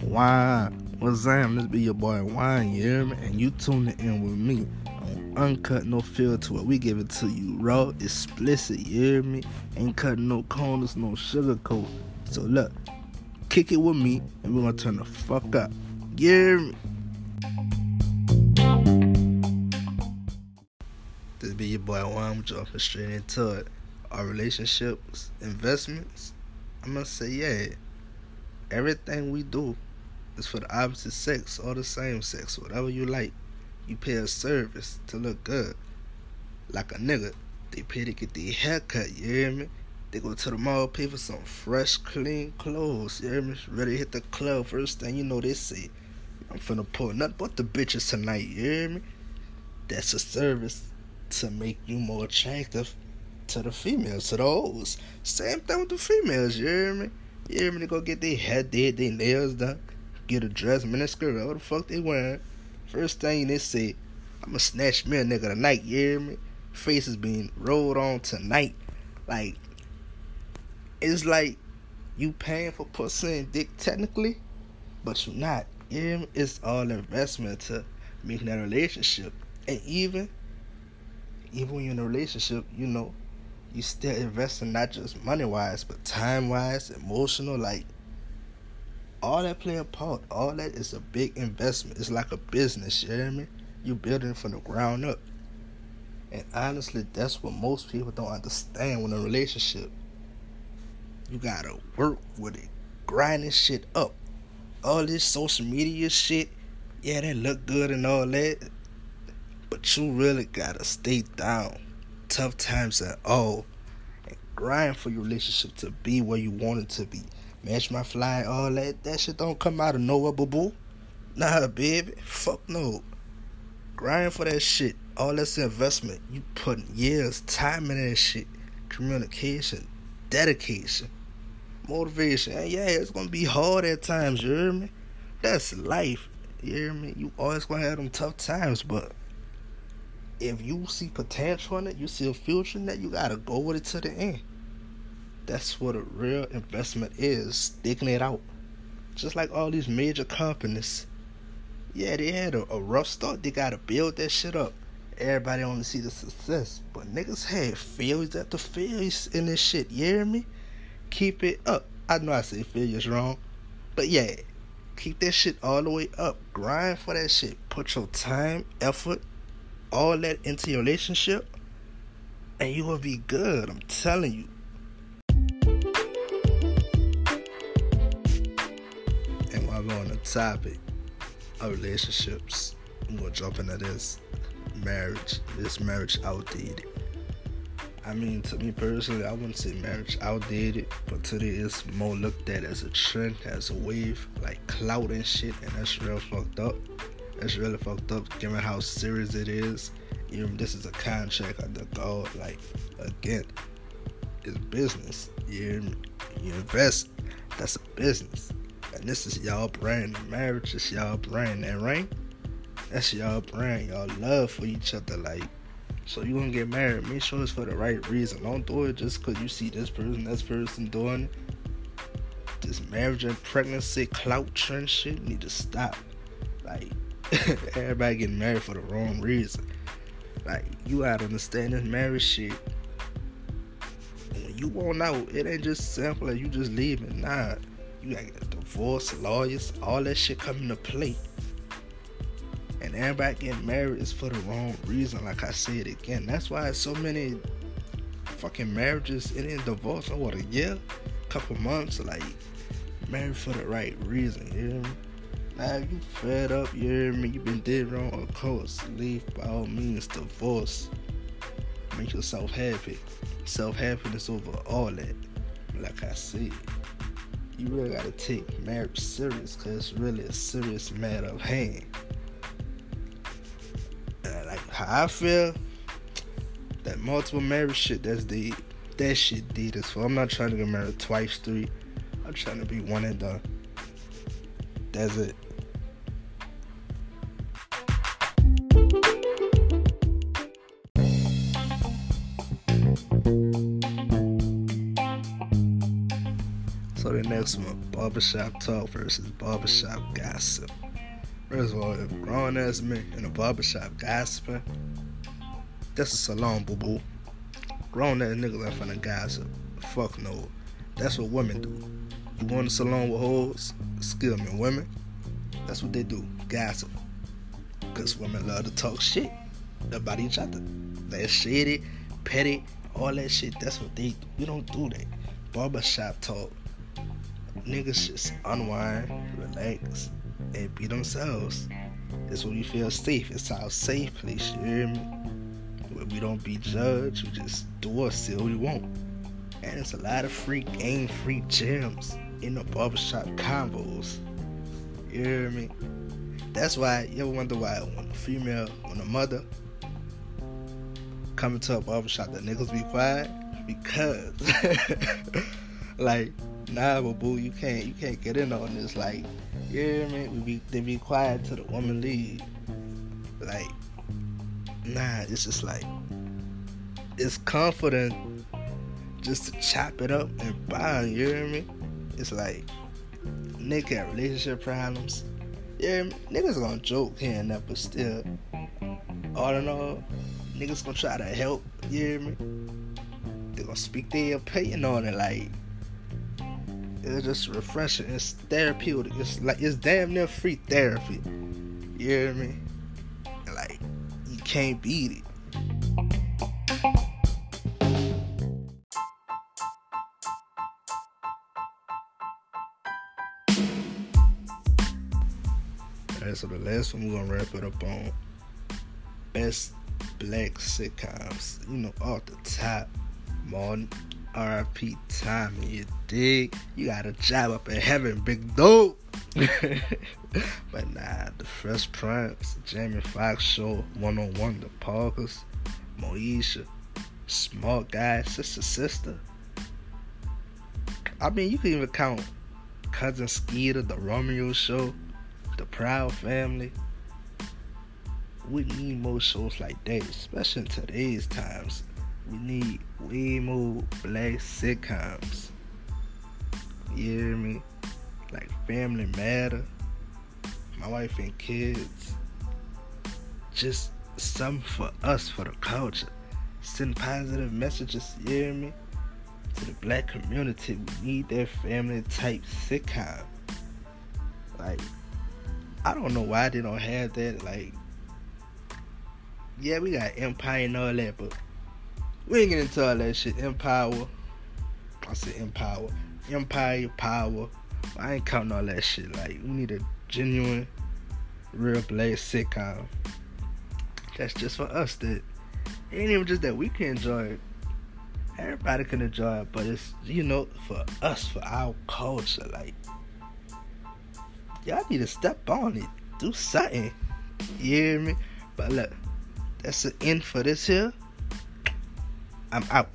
Why? What's up? This be your boy Wine, you hear me? And you tuning in with me on Uncut No Filter where we give it to you raw, explicit, you hear me? Ain't cutting no corners, no sugar coat. So look, kick it with me and we're gonna turn the fuck up. You hear me? This be your boy Wine, jumping straight into it. Our relationships, investments, I'm gonna say yeah. Everything we do is for the opposite sex or the same sex, whatever you like. You pay a service to look good. Like a nigga, they pay to get their haircut, you hear me? They go to the mall, pay for some fresh, clean clothes, you hear me? Ready to hit the club, first thing you know, they say, I'm finna pull nothing but the bitches tonight, you hear me? That's a service to make you more attractive to the females, to the. Same thing with the females, you hear me? You hear me? They go get their hair did, their nails done get a dress, miniskirt, whatever the fuck they wearing. First thing they say, I'ma snatch me a nigga tonight, you hear me? Face is being rolled on tonight. Like, it's like you paying for pussy and dick technically, but you not. You hear me? It's all investment to making that relationship. And even, even when you're in a relationship, you know, you still investing not just money wise, but time wise, emotional, like all that play a part. All that is a big investment. It's like a business, you hear me? You building from the ground up. And honestly, that's what most people don't understand when a relationship. You gotta work with it, grinding shit up. All this social media shit, yeah, that look good and all that. But you really gotta stay down. Tough times at all. And grind for your relationship to be where you want it to be. Match my fly, all that. That shit don't come out of nowhere, boo boo. Nah, baby. Fuck no. Grind for that shit. All that's investment. You put years, time in that shit. Communication, dedication, motivation. And yeah, it's gonna be hard at times, you hear me? That's life. You hear me? You always gonna have them tough times, but if you see potential in it, you see a future in that, you gotta go with it to the end. That's what a real investment is, sticking it out. Just like all these major companies. Yeah, they had a, a rough start. They gotta build that shit up. Everybody only see the success. But niggas had failures after failures in this shit. You hear me? Keep it up. I know I say failures wrong. But yeah, keep that shit all the way up. Grind for that shit. Put your time, effort, all that into your relationship. And you will be good. I'm telling you. And while we're on the topic of relationships, I'm gonna jump into this marriage. This marriage outdated. I mean, to me personally, I wouldn't say marriage outdated, but today it's more looked at as a trend, as a wave, like clout and shit, and that's real fucked up. That's really fucked up, given how serious it is. Even this is a contract under God. Like again, it's business. You you invest, that's a business. And this is y'all brand. Marriage is y'all brand. That ring, that's y'all brand. Y'all love for each other. Like, so you gonna get married, make sure it's for the right reason. Don't do it just cause you see this person, this person doing it. This marriage and pregnancy clout trend shit need to stop. Everybody getting married for the wrong reason. Like, you gotta understand this marriage shit. When you want out, it ain't just simple as you just leaving. Nah you gotta divorce, lawyers, all that shit come into play. And everybody getting married is for the wrong reason, like I said again. That's why so many fucking marriages ending divorce in what a year, couple months, like married for the right reason, you me? Now you fed up, you hear me, you been did wrong, of course, leave by all means, divorce. Make yourself happy. Self happiness over all that. Like I said you really gotta take marriage serious because it's really a serious matter of hand. And like how I feel, that multiple marriage shit that's the that shit did this for. I'm not trying to get married twice, three. I'm trying to be one and done. That's it. The next barbershop talk versus barbershop gossip. First of all, if grown ass men in a barbershop gossiping, that's a salon boo boo. Grown ass niggas ain't finna gossip. Fuck no. That's what women do. You in the salon with hoes, skill me women. That's what they do. Gossip. Cause women love to talk shit about each other. They're shady, petty, all that shit. That's what they do. We don't do that. Barbershop talk. Niggas just unwind, relax, and be themselves. It's where you feel safe. It's our safe place. You hear me? Where we don't be judged. We just do say what we want. And it's a lot of free game, free gems in the barbershop combos. You hear me? That's why you ever wonder why when a female, when a mother come to a barbershop, the niggas be quiet because, like, nah, but boo, you can't, you can't get in on this. Like, you hear me? We be, they be quiet till the woman leave. Like, nah, it's just like, it's confident just to chop it up and buy. You hear me? It's like, nigga got relationship problems yeah, niggas gonna joke here and there, but still, all in all, niggas gonna try to help. You hear me? They gonna speak their opinion on it. Like it's just refreshing. It's therapeutic. It's like it's damn near free therapy. You hear me? Like you can't beat it. Alright, so the last one we're gonna wrap it up on best black sitcoms. You know, off the top, Martin, R.I.P. Tommy, you dig? You got a job up in heaven, big dope. but nah, the Fresh Prince, Jamie Foxx show, one on one, the Parkers, Moesha, Smart Guy, Sister Sister. I mean, you can even count Cousin Skeeter, the Romeo show, the Proud Family. We need more shows like that, especially in today's times. We need way more black sitcoms. You hear me? Like Family Matter, My Wife and Kids. Just something for us, for the culture. Send positive messages, you hear me? To the black community. We need that family type sitcom. Like, I don't know why they don't have that. Like, yeah, we got Empire and all that, but we ain't getting into all that shit. Empower. I said Empower. Empire, power. I ain't counting all that shit. Like, we need a genuine, real black sitcom. That's just for us. That it ain't even just that we can enjoy it. Everybody can enjoy it, but it's you know for us, for our culture. Like, y'all need to step on it. Do something. You hear me? But look, that's the end for this here. I'm out.